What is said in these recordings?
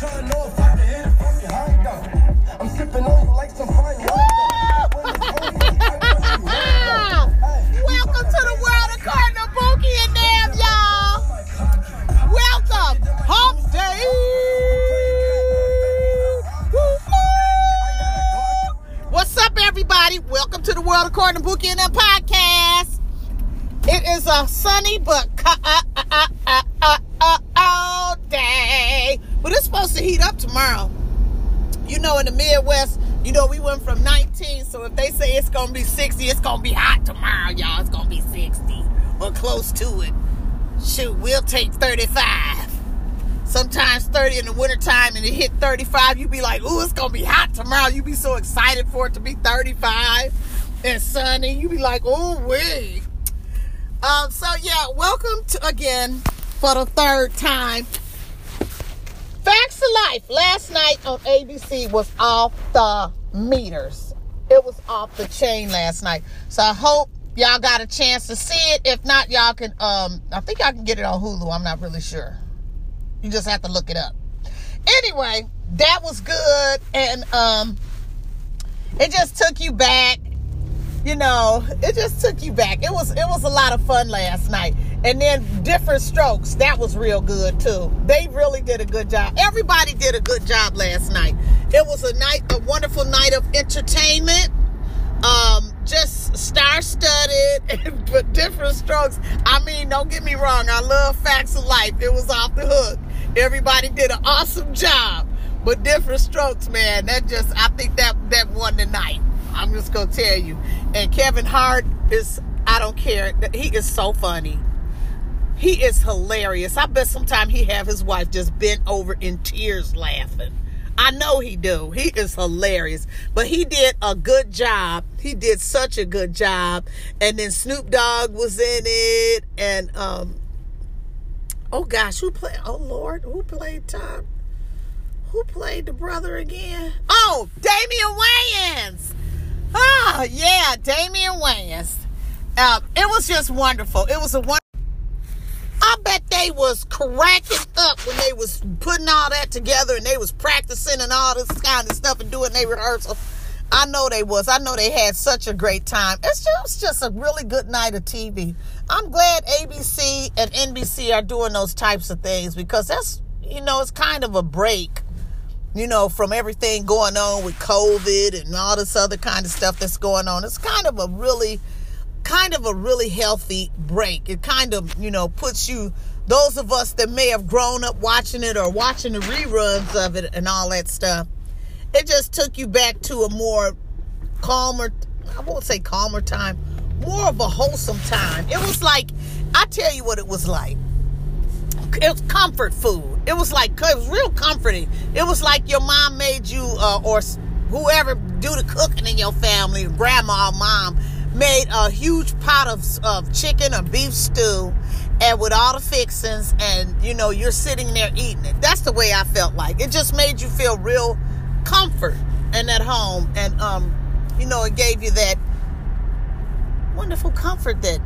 trying to know if I can hit it from behind though. I'm sipping on you like some fine wine though. When it's over, you might want to be right though. Hey, Welcome to the world according to Bookie and y'all. Welcome. Hump Day. What's up, everybody? Welcome to the world according to Bookie and them podcast. It is a sunny but supposed to heat up tomorrow. You know, in the Midwest, you know, we went from 19. So if they say it's going to be 60, it's going to be hot tomorrow, y'all. It's going to be 60 or close to it. Shoot, we'll take 35. Sometimes 30 in the wintertime and it hit 35, you be like, ooh, it's going to be hot tomorrow. You be so excited for it to be 35 and sunny. You be like, oh, wait. Um, so yeah, welcome to again for the third time. Life last night on ABC was off the meters. It was off the chain last night. So I hope y'all got a chance to see it. If not, y'all can um I think y'all can get it on Hulu. I'm not really sure. You just have to look it up. Anyway, that was good and um it just took you back you know, it just took you back. It was it was a lot of fun last night. And then Diff'rent Strokes, that was real good too. They really did a good job. Everybody did a good job last night. It was a night, a wonderful night of entertainment. Um, just star-studded, but Diff'rent Strokes. I mean, don't get me wrong. I love Facts of Life. It was off the hook. Everybody did an awesome job, but Diff'rent Strokes, man. That just, I think that that won the night. I'm just gonna tell you. And Kevin Hart is, I don't care. He is so funny. He is hilarious. I bet sometime he have his wife just bent over in tears laughing. I know he do. He is hilarious. But he did a good job. He did such a good job. And then Snoop Dogg was in it. And um oh gosh, who played oh Lord, who played Tom? Who played the brother again? Oh, Damon Wayans. Ah, yeah, Damon Wayans. Uh, it was just wonderful. It was a one. I bet they was cracking up when they was putting all that together and they was practicing and all this kind of stuff and doing their rehearsal. I know they was. I know they had such a great time. It's just, just a really good night of TV. I'm glad ABC and NBC are doing those types of things because that's, you know, it's kind of a break you know, from everything going on with COVID and all this other kind of stuff that's going on. It's kind of a really, kind of a really healthy break. It kind of, you know, puts you, those of us that may have grown up watching it or watching the reruns of it and all that stuff, it just took you back to a more calmer, I won't say calmer time, more of a wholesome time. It was like, I tell you what it was like it was comfort food. It was like it was real comforting. It was like your mom made you uh, or whoever do the cooking in your family, grandma mom made a huge pot of, of chicken or beef stew and with all the fixings and you know you're sitting there eating it. That's the way I felt like. It just made you feel real comfort and at home and um you know it gave you that wonderful comfort that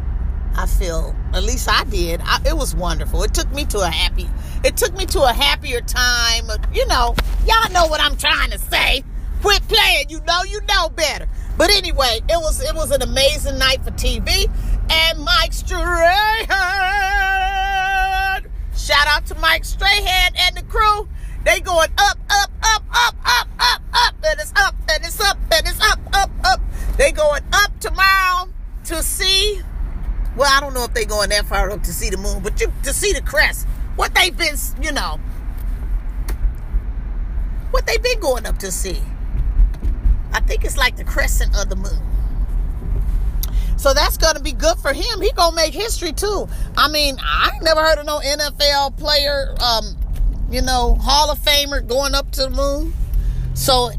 I feel, at least I did. I, it was wonderful. It took me to a happy, it took me to a happier time. You know, y'all know what I'm trying to say. Quit playing. You know, you know better. But anyway, it was it was an amazing night for TV. And Mike Strahan, shout out to Mike Strahan and the crew. They going up, up, up, up, up, up, up, and it's up, and it's up, and it's up, up, up. They going up tomorrow to see well, I don't know if they're going that far up to see the moon, but you, to see the crest, what they've been, you know, what they've been going up to see. I think it's like the crescent of the moon. So that's to be good for him. He to make history too. I mean, I never heard of no NFL player, um, you know, Hall of Famer going up to the moon. So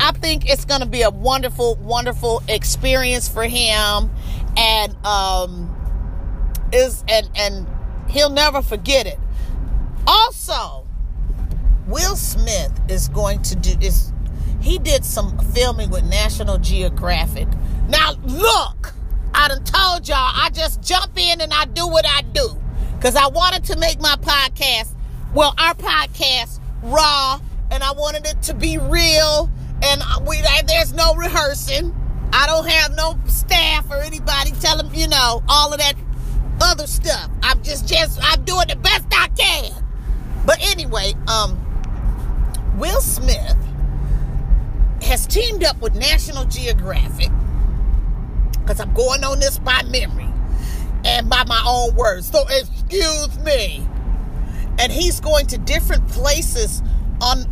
I think it's to be a wonderful, wonderful experience for him and um is and and he'll never forget it. Also, Will Smith is going to do is he did some filming with National Geographic. Now look, I done told y'all I just jump in and I do what I do. Cause I wanted to make my podcast, well, our podcast raw and I wanted it to be real. And we there's no rehearsing. I don't have no staff or anybody telling you know all of that other stuff. I'm just just I'm doing the best I can. But anyway, um, Will Smith has teamed up with National Geographic because I'm going on this by memory and by my own words. So excuse me. And he's going to different places on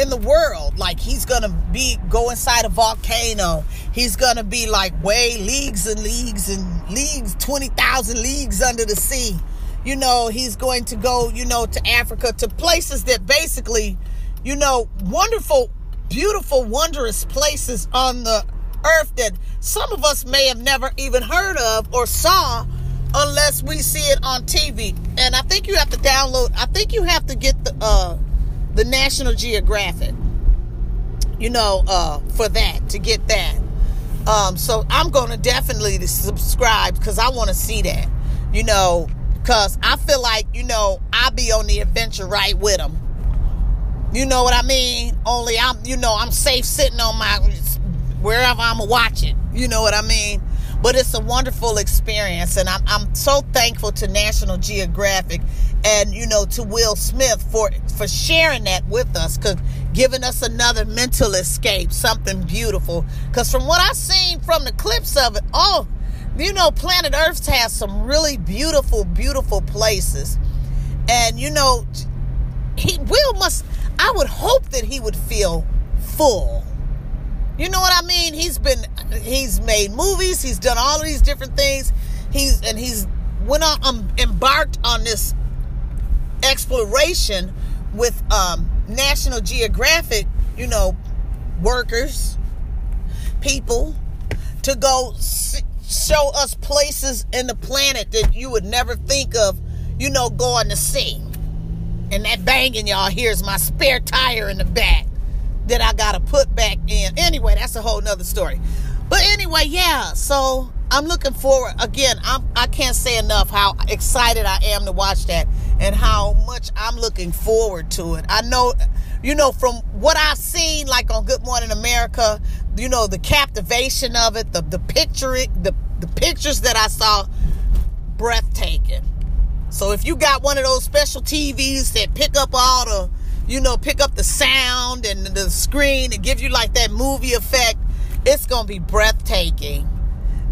in the world. Like he's gonna be go inside a volcano. He's gonna be like way leagues and leagues and leagues, twenty thousand leagues under the sea. You know, he's going to go, you know, to Africa, to places that basically, you know, wonderful, beautiful, wondrous places on the earth that some of us may have never even heard of or saw unless we see it on TV. And I think you have to download, I think you have to get the uh the National Geographic, you know, uh, for that, to get that. Um, so I'm going to definitely subscribe because I want to see that, you know, because I feel like, you know, I'll be on the adventure right with them. You know what I mean? Only I'm, you know, I'm safe sitting on my, wherever I'm watching. You know what I mean? But it's a wonderful experience, and I'm, I'm so thankful to National Geographic and you know to Will Smith for for sharing that with us, cause giving us another mental escape, something beautiful. Cause from what I've seen from the clips of it, oh, you know, Planet Earth has some really beautiful, beautiful places, and you know, he Will must. I would hope that he would feel full you know what I mean? He's been he's made movies, he's done all of these different things. He's and he's went on um, embarked on this exploration with um, National Geographic, you know, workers, people to go show us places in the planet that you would never think of, you know, going to see. And that banging, y'all, here's my spare tire in the back that I gotta put back in. Anyway, that's a whole nother story. But anyway, yeah. So I'm looking forward. Again, I'm I can't say enough how excited I am to watch that and how much I'm looking forward to it. I know, you know, from what I've seen, like on Good Morning America, you know, the captivation of it, the the picture, the the pictures that I saw, breathtaking. So if you got one of those special TVs that pick up all the you know, pick up the sound and the screen and give you like that movie effect, it's going to be breathtaking.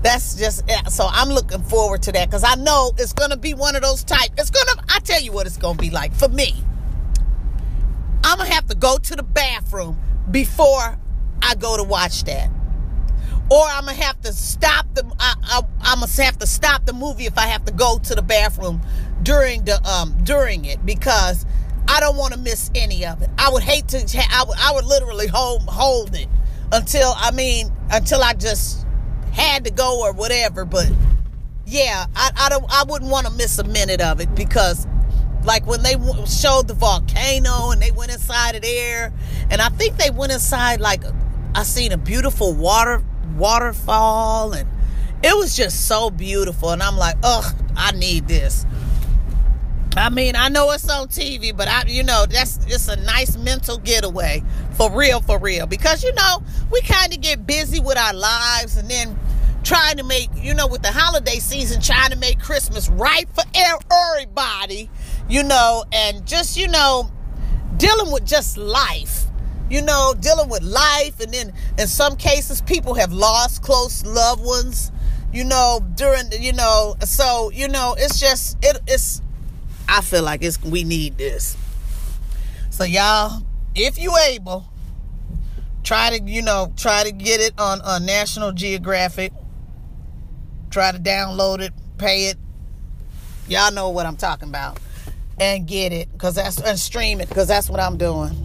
That's just so I'm looking forward to that because I know it's going to be one of those type. It's going to, I tell you what it's going to be like for me. I'm going to have to go to the bathroom before I go to watch that. Or I'm gonna have to stop the. I, I, I'm gonna have to stop the movie if I have to go to the bathroom during the um during it because I don't want to miss any of it. I would hate to. I would. I would literally hold hold it until I mean until I just had to go or whatever. But yeah, I, I don't. I wouldn't want to miss a minute of it because like when they showed the volcano and they went inside of there, and I think they went inside like I seen a beautiful water waterfall and it was just so beautiful and I'm like, ugh, I need this. I mean, I know it's on TV, but I, you know, that's just a nice mental getaway for real, for real. Because you know, we kind of get busy with our lives, and then trying to make, you know, with the holiday season, trying to make Christmas right for everybody, you know, and just you know, dealing with just life. You know, dealing with life, and then in some cases, people have lost close loved ones. You know, during you know, so you know, it's just it, it's I feel like it's we need this. So y'all, if you able, try to you know try to get it on a National Geographic. Try to download it, pay it. Y'all know what I'm talking about, and get it because that's and stream it because that's what I'm doing.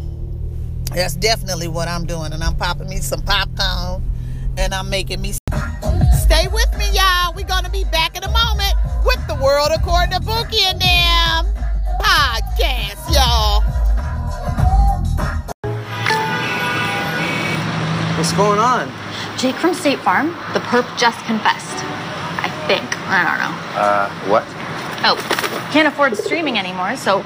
That's definitely what I'm doing, and I'm popping me some popcorn, and I'm making me. Stay with me, y'all. We're gonna be back in a moment with the world according to Bookie and them podcast, y'all. What's going on? Jake from State Farm, the perp just confessed. I think. I don't know. Uh, what? Oh, can't afford streaming anymore, so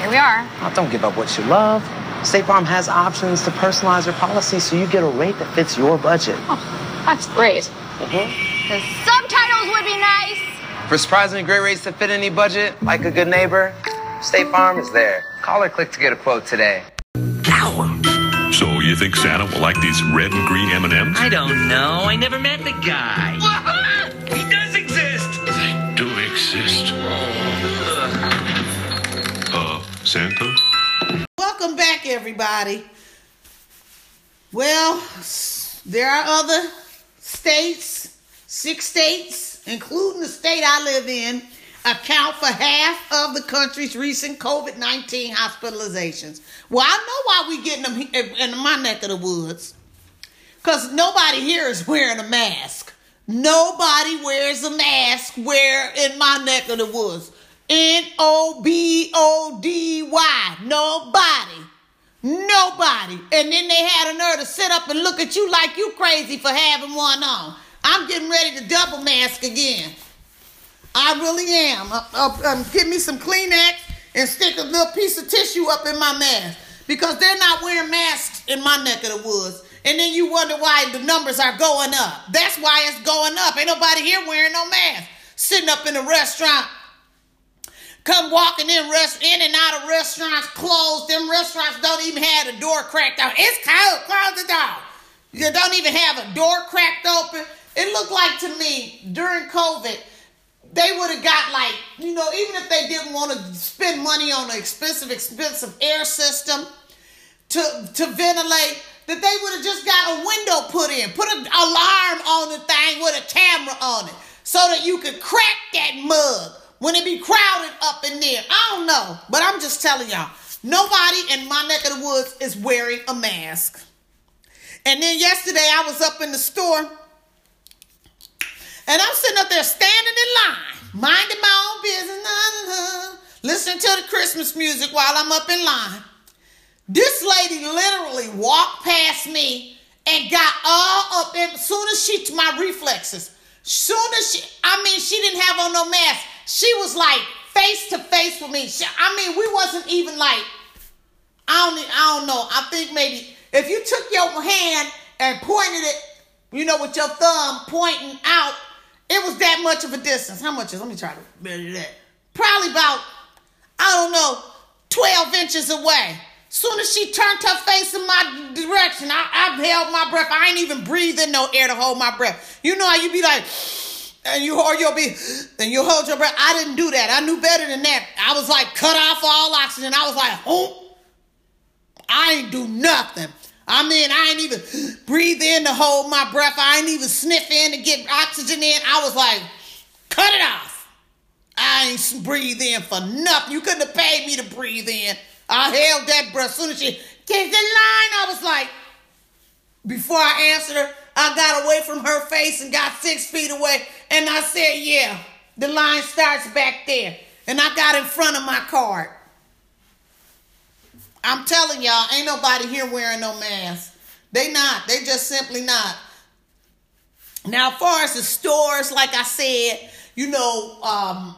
Here we are. Oh, don't give up what you love. State Farm has options to personalize your policy so you get a rate that fits your budget. Oh, that's great. The subtitles would be nice. For surprisingly great rates that fit any budget, like a good neighbor, State Farm is there. Call or click to get a quote today. So you think Santa will like these red and green M&Ms? I don't know. I never met the guy. he does exist. They do exist. Uh, Santa? Welcome back, everybody. Well, there are other states, six states, including the state I live in, account for half of the country's recent COVID 19 hospitalizations. Well, I know why we getting them in my neck of the woods. Because nobody here is wearing a mask. Nobody wears a mask where in my neck of the woods. N O B O D Y. Nobody. Nobody. And then they had a nerve to sit up and look at you like you crazy for having one on. I'm getting ready to double mask again. I really am. Uh, uh, um, give me some Kleenex and stick a little piece of tissue up in my mask because they're not wearing masks in my neck of the woods. And then you wonder why the numbers are going up. That's why it's going up. Ain't nobody here wearing no mask. Sitting up in a restaurant, come walking in rest in and out of restaurants closed. Them restaurants don't even have the door cracked out. It's cold. Close the door. You don't even have a door cracked open. It looked like to me during COVID they would have got like, you know, even if they didn't want to spend money on an expensive, expensive air system to to ventilate, that they would have just got a window put in, put an alarm on the thing with a camera on it, so that you could crack that mug when it be crowded up in there. I don't know, but I'm just telling y'all, nobody in my neck of the woods is wearing a mask. And then yesterday I was up in the store. And I'm sitting up there standing in line, minding my own business, uh-huh, listening to the Christmas music while I'm up in line. This lady literally walked past me and got all up in, soon as she, my reflexes, soon as she, I mean, she didn't have on no mask. She was like face to face with me. She, I mean, we wasn't even like, I don't, I don't know. I think maybe if you took your hand and pointed it, you know, with your thumb pointing out, it was that much of a distance. How much is? Let me try to measure that. Probably about, I don't know, 12 inches away. Soon as she turned her face in my direction, I, I held my breath. I ain't even breathing no air to hold my breath. You know how you be like, and you or you'll be, and you hold your breath. I didn't do that. I knew better than that. I was like cut off all oxygen. I was like, oh, I ain't do nothing. I mean, I ain't even breathe in to hold my breath. I ain't even sniff in to get oxygen in. I was like, cut it off. I ain't breathe in for nothing. You couldn't have paid me to breathe in. I held that breath. Soon as she gave the line, I was like, before I answered her, I got away from her face and got six feet away. And I said, yeah, the line starts back there. And I got in front of my card. I'm telling y'all, ain't nobody here wearing no mask. They not. They just simply not. Now, as far as the stores, like I said, you know, um,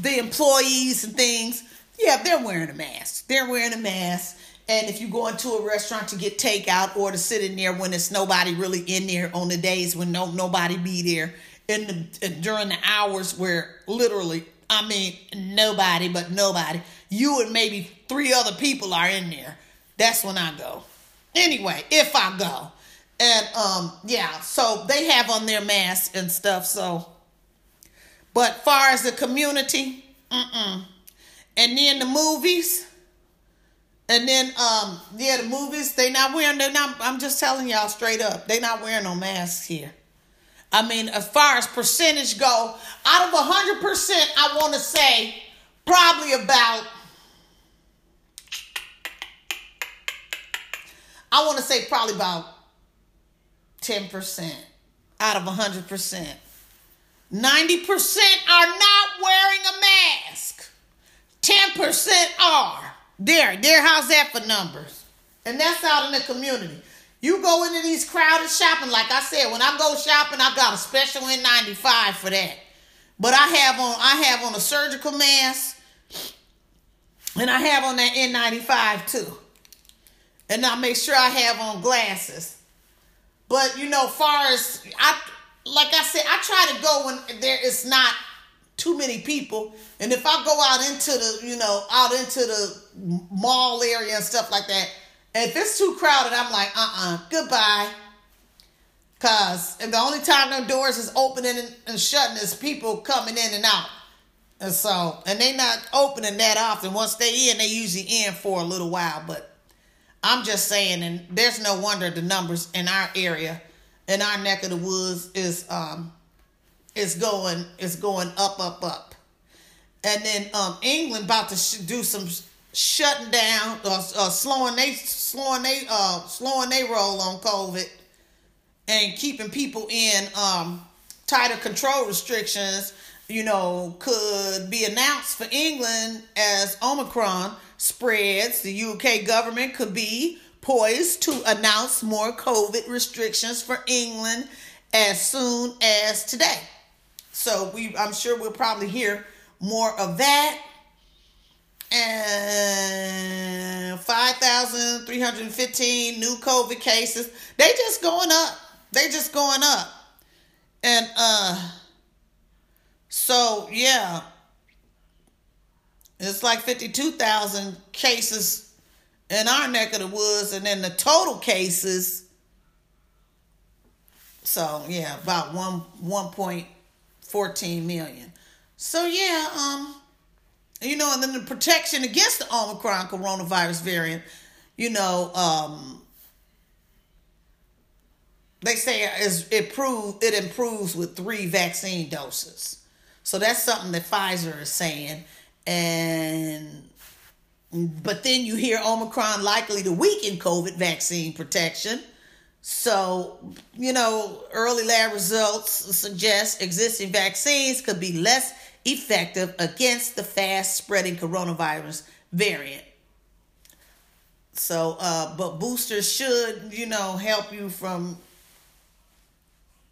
the employees and things, yeah, they're wearing a mask. They're wearing a mask. And if you go into a restaurant to get takeout or to sit in there when it's nobody really in there on the days when no nobody be there in the during the hours where literally, I mean, nobody but nobody, you and maybe three other people are in there. That's when I go. Anyway, if I go. And um yeah, so they have on their masks and stuff, so but far as the community, mm-mm. And then the movies, and then um yeah, the movies, they not wearing they not I'm just telling y'all straight up, they not wearing no masks here. I mean, as far as percentage go, out of hundred percent, I want to say probably about I want to say probably about 10% out of 100%. 90% are not wearing a mask. 10% are. There, there, how's that for numbers? And that's out in the community. You go into these crowded shopping, like I said, when I go shopping, I got a special N95 for that. But I have on I have on a surgical mask. And I have on that N95 too. And I make sure I have on glasses. But you know, far as I like I said, I try to go when there is not too many people. And if I go out into the, you know, out into the mall area and stuff like that, if it's too crowded, I'm like, uh-uh, goodbye. Cause and the only time them doors is opening and, shutting is people coming in and out. And so, and they not opening that often. Once they in, they usually in for a little while. But I'm just saying, and there's no wonder the numbers in our area, in our neck of the woods, is um is going is going up, up, up. And then um England about to sh- do some sh- shutting down or uh, slowing they slowing they uh slowing they roll on COVID and keeping people in um, tighter control restrictions, you know, could be announced for England as Omicron spreads. The UK government could be poised to announce more COVID restrictions for England as soon as today. So we, I'm sure we'll probably hear more of that. And 5,315 new COVID cases. They just going up. They just going up. And uh so yeah. It's like 52,000 cases in our neck of the woods and then the total cases so yeah, about 1 1.14 million. So yeah, um you know, and then the protection against the Omicron coronavirus variant, you know, um, they say is it prove it improves with three vaccine doses. So that's something that Pfizer is saying. And but then you hear Omicron likely to weaken COVID vaccine protection. So, you know, early lab results suggest existing vaccines could be less effective against the fast spreading coronavirus variant. So, uh, but boosters should, you know, help you from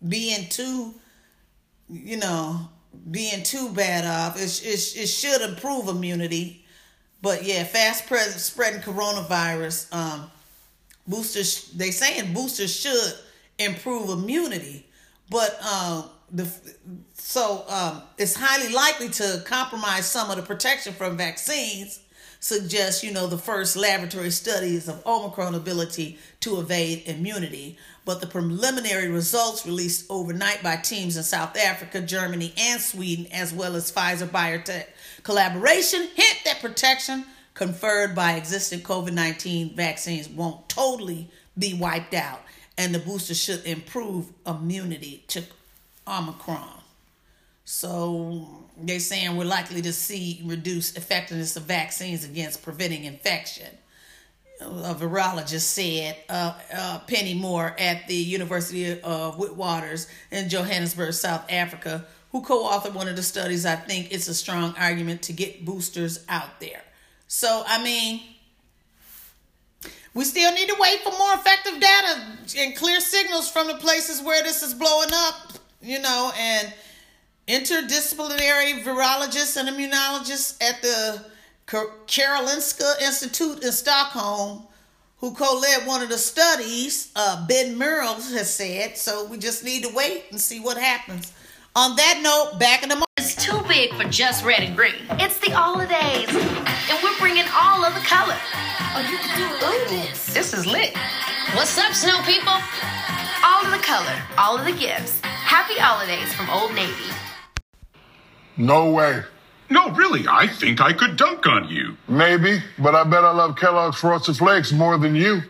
being too, you know, being too bad off. It, it, it should improve immunity. But yeah, fast spreading coronavirus, um, boosters, they saying boosters should improve immunity. But um, the so um, it's highly likely to compromise some of the protection from vaccines suggests, you know, the first laboratory studies of Omicron ability to evade immunity. But the preliminary results released overnight by teams in South Africa, Germany, and Sweden, as well as Pfizer BioNTech collaboration, hint that protection conferred by existing COVID 19 vaccines won't totally be wiped out, and the booster should improve immunity to Omicron. So they're saying we're likely to see reduced effectiveness of vaccines against preventing infection. A virologist said, uh, uh, Penny Moore at the University of Witwatersrand in Johannesburg, South Africa, who co authored one of the studies. I think it's a strong argument to get boosters out there. So, I mean, we still need to wait for more effective data and clear signals from the places where this is blowing up, you know, and interdisciplinary virologists and immunologists at the Karolinska Institute in Stockholm, who co-led one of the studies, uh, Ben Murrell has said. So we just need to wait and see what happens. On that note, back in the morning. It's too big for just red and green. It's the holidays, and we're bringing all of the color. Oh, you can do this. This is lit. What's up, snow people? All of the color, all of the gifts. Happy holidays from Old Navy. No way. No, really, I think I could dunk on you. Maybe, but I bet I love Kellogg's Frosted Flakes more than you.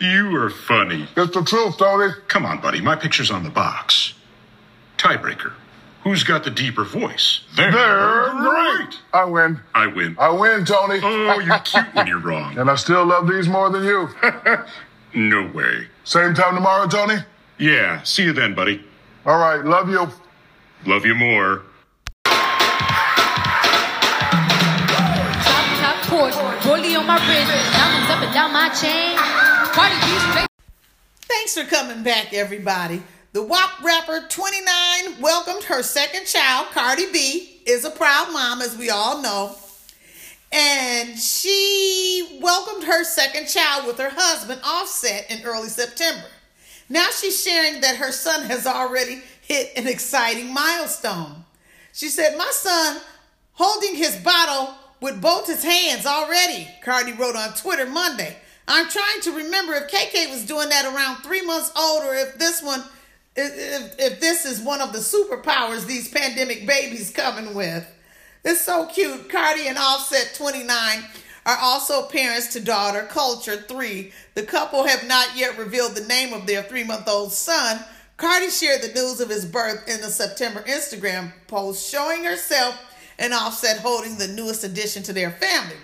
You are funny. It's the truth, Tony. Come on, buddy, my picture's on the box. Tiebreaker. Who's got the deeper voice? They're great. I win. I win. I win, Tony. Oh, you're cute when you're wrong. and I still love these more than you. No way. Same time tomorrow, Tony? Yeah, see you then, buddy. All right, love you. Love you more. My wrist, diamonds up and down my chain. Thanks for coming back, everybody. The WAP rapper 29 welcomed her second child, Cardi B, is a proud mom, as we all know. And she welcomed her second child with her husband, Offset, in early September. Now she's sharing that her son has already hit an exciting milestone. She said, My son holding his bottle with both his hands already, Cardi wrote on Twitter Monday. I'm trying to remember if KK was doing that around three months old or if this one, if, if this is one of the superpowers these pandemic babies coming with. It's so cute. Cardi and Offset 29 are also parents to daughter Kulture 3. The couple have not yet revealed the name of their three month old son. Cardi shared the news of his birth in a September Instagram post showing herself and Offset holding the newest addition to their family.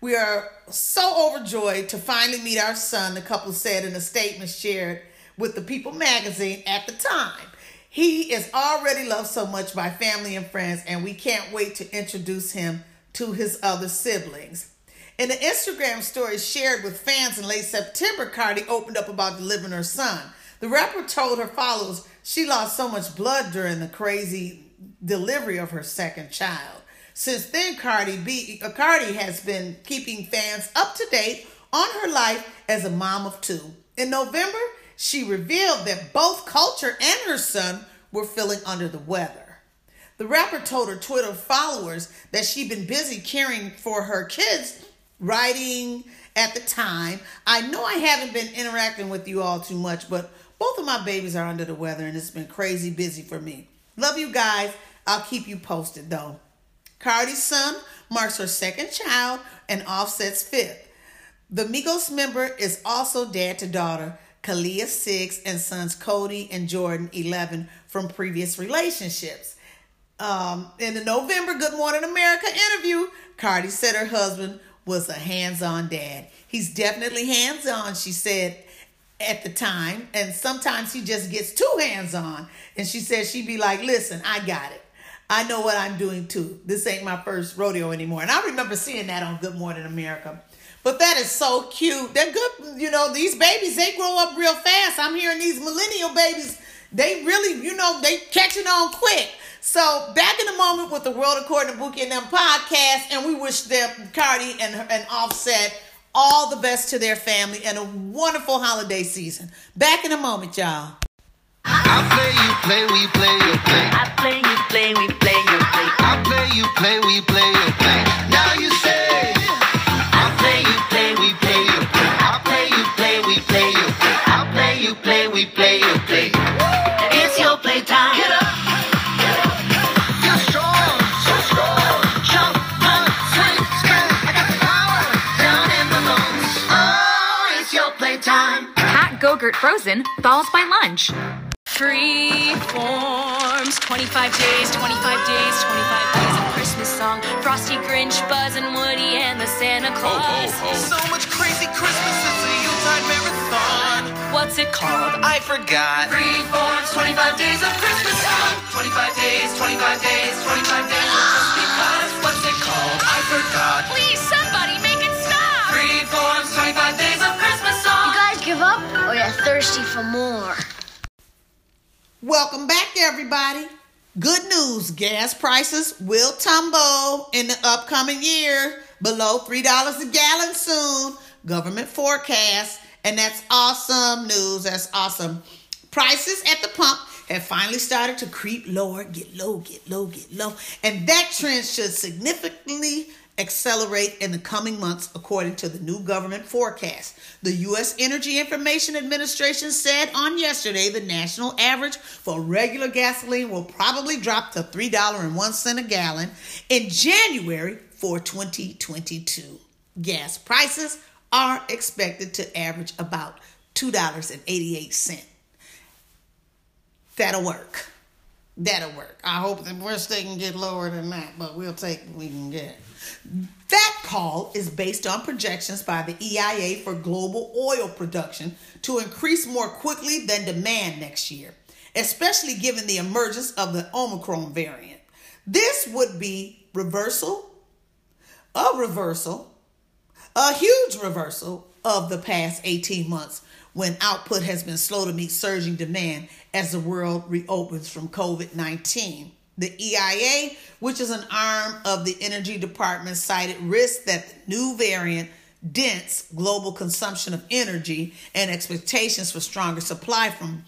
We are so overjoyed to finally meet our son, the couple said in a statement shared with the People magazine at the time. He is already loved so much by family and friends, and we can't wait to introduce him to his other siblings. In the Instagram story shared with fans in late September, Cardi opened up about delivering her son. The rapper told her followers she lost so much blood during the crazy delivery of her second child. Since then, Cardi B, uh, Cardi has been keeping fans up to date on her life as a mom of two. In November, she revealed that both Kulture and her son were feeling under the weather. The rapper told her Twitter followers that she'd been busy caring for her kids, writing at the time. I know I haven't been interacting with you all too much, but both of my babies are under the weather and it's been crazy busy for me. Love you guys. I'll keep you posted though. Cardi's son marks her second child and Offset's fifth. The Migos member is also dad to daughter Kalea, six, and sons Cody and Jordan, 11, from previous relationships. Um, in the November Good Morning America interview, Cardi said her husband was a hands on dad. He's definitely hands on, she said at the time, and sometimes he just gets two hands on. And she says she'd be like, Listen, I got it. I know what I'm doing too. This ain't my first rodeo anymore. And I remember seeing that on Good Morning America. But that is so cute. They're good. You know, these babies, they grow up real fast. I'm hearing these millennial babies, they really, you know, they catching on quick. So back in the moment with the World According to Bookie and them podcast, and we wish them Cardi and and Offset all the best to their family and a wonderful holiday season. Back in a moment, y'all. I play, you play, we play, you play. I play, you play, we play, you play. I play, you play, we play, you play. Now you Hot Frozen falls by lunch. Free forms, 25 days, 25 days, 25 days of Christmas song. Frosty Grinch, Buzz and Woody, and the Santa Claus. So much crazy Christmas, it's a Yuletide marathon. What's it called? I forgot. Freeform's, 25 days of Christmas song. 25 days, 25 days, 25 days of just because. What's it called? I forgot. Please, somebody make it stop! Freeform's, 25 days of give up or you're thirsty for more? Welcome back, everybody. Good news gas prices will tumble in the upcoming year below $3 a gallon soon. Government forecast. And that's awesome news. That's awesome. Prices at the pump have finally started to creep lower, get low, get low, get low. And that trend should significantly accelerate in the coming months, according to the new government forecast. The U.S. Energy Information Administration said on yesterday the national average for regular gasoline will probably drop to $3.01 a gallon in January for 2022. Gas prices are expected to average about $2.88. That'll work. That'll work. I hope the worst they can get lower than that, but we'll take what we can get. That call is based on projections by the EIA for global oil production to increase more quickly than demand next year, especially given the emergence of the Omicron variant. This would be reversal, a reversal, a huge reversal of the past 18 months when output has been slow to meet surging demand as the world reopens from COVID 19. The EIA, which is an arm of the Energy Department, cited risks that the new variant dents global consumption of energy and expectations for stronger supply from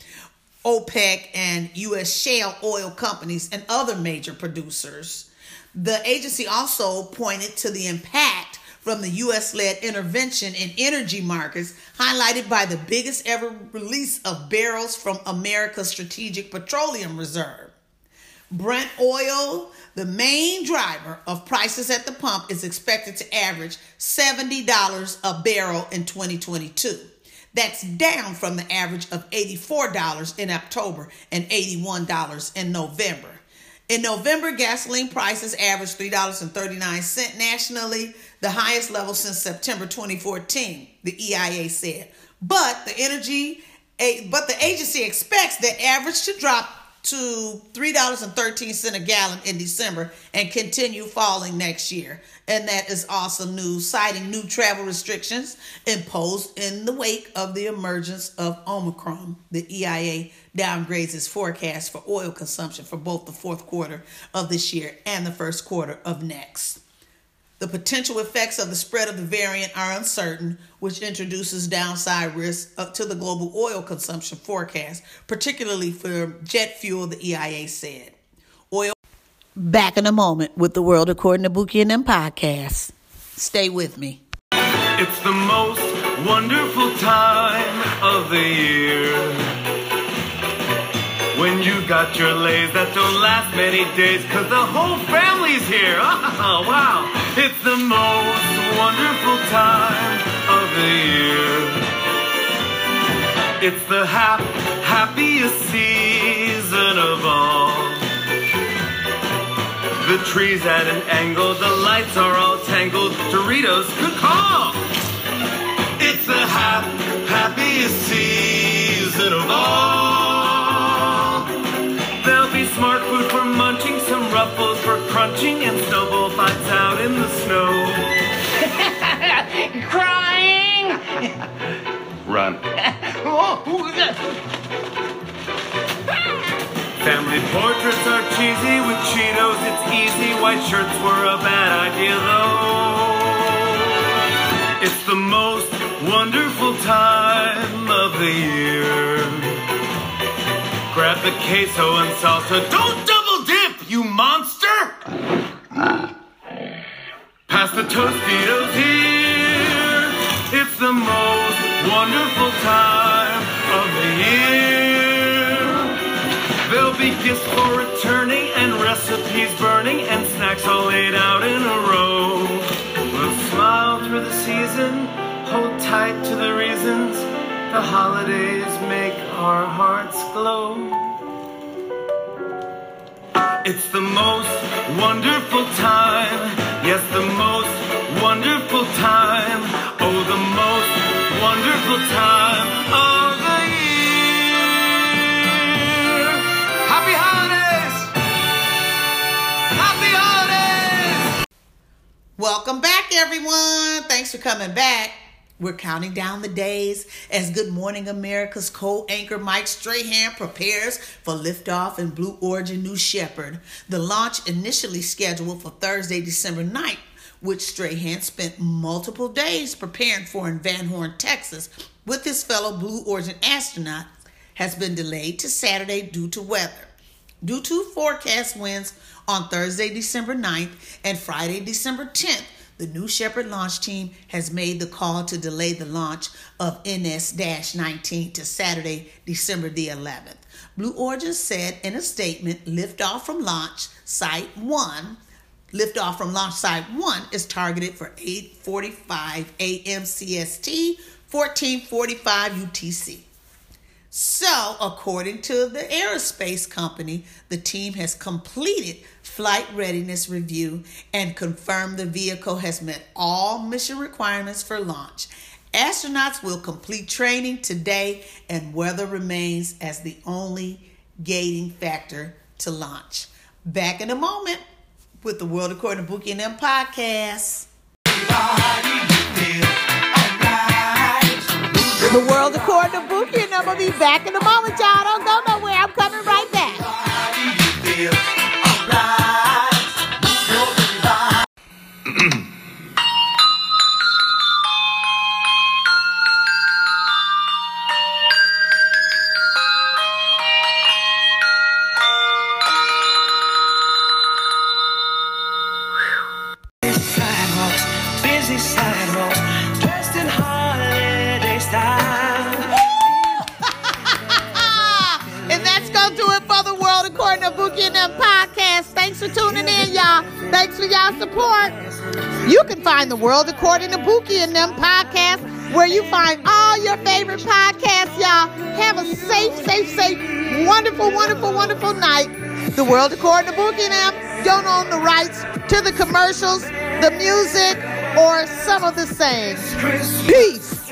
OPEC and U.S. shale oil companies and other major producers. The agency also pointed to the impact from the U.S. led intervention in energy markets, highlighted by the biggest ever release of barrels from America's Strategic Petroleum Reserve. Brent oil, the main driver of prices at the pump, is expected to average $70 a barrel in 2022. That's down from the average of $84 in October and $81 in November. In November, gasoline prices averaged $3.39 nationally, the highest level since September 2014, the EIA said. But the energy eh, but the agency expects the average to drop to $3.13 a gallon in December and continue falling next year. And that is awesome news, citing new travel restrictions imposed in the wake of the emergence of Omicron. The EIA downgrades its forecast for oil consumption for both the fourth quarter of this year and the first quarter of next. The potential effects of the spread of the variant are uncertain, which introduces downside risks up to the global oil consumption forecast, particularly for jet fuel, the EIA said. Oil. Back in a moment with the world according to Bookie and them podcast. Stay with me. It's the most wonderful time of the year. When you got your lays that don't last many days, cause the whole family's here. Oh, wow. It's the most wonderful time of the year. It's the hap- happiest season of all. The trees at an angle, the lights are all tangled. Doritos, good call. It's the hap- happiest season of all. Ruffles and snowball fights out in the snow. Crying! Run. Family portraits are cheesy with Cheetos, it's easy. White shirts were a bad idea though. It's the most wonderful time of the year. Grab the queso and salsa. Don't double dip, you monster! Pass the Tostitos here. It's the most wonderful time of the year. There'll be gifts for returning and recipes burning and snacks all laid out in a row. We'll smile through the season, hold tight to the reasons the holidays make our hearts glow. It's the most wonderful time. Yes, the most wonderful time. Oh, the most wonderful time of the year. Happy holidays! Happy holidays! Welcome back, everyone. Thanks for coming back. We're counting down the days as Good Morning America's co-anchor Mike Strahan prepares for liftoff in Blue Origin New Shepard. The launch initially scheduled for Thursday, December 9th, which Strahan spent multiple days preparing for in Van Horn, Texas, with his fellow Blue Origin astronaut, has been delayed to Saturday due to weather. Due to forecast winds on Thursday, December 9th and Friday, December 10th, the New Shepard launch team has made the call to delay the launch of NS 19 to Saturday, December the 11th. Blue Origin said in a statement liftoff from launch site 1 Liftoff from launch site 1 is targeted for 8:45 a.m. CST, 14:45 UTC. So, according to the aerospace company, the team has completed flight readiness review and confirmed the vehicle has met all mission requirements for launch. Astronauts will complete training today, and weather remains as the only gating factor to launch. Back in a moment with the World According to Bookie and Them podcast. The World According to Bookie and I'm gonna be back in a moment, y'all. Don't go nowhere. I'm coming right back. According to and them podcast where you find all your favorite podcasts, y'all. Have a safe, safe, safe, wonderful, wonderful, wonderful night. The world according to Bookie and them don't own the rights to the commercials, the music, or some of the same. Peace.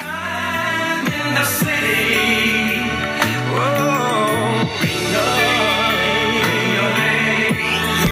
the.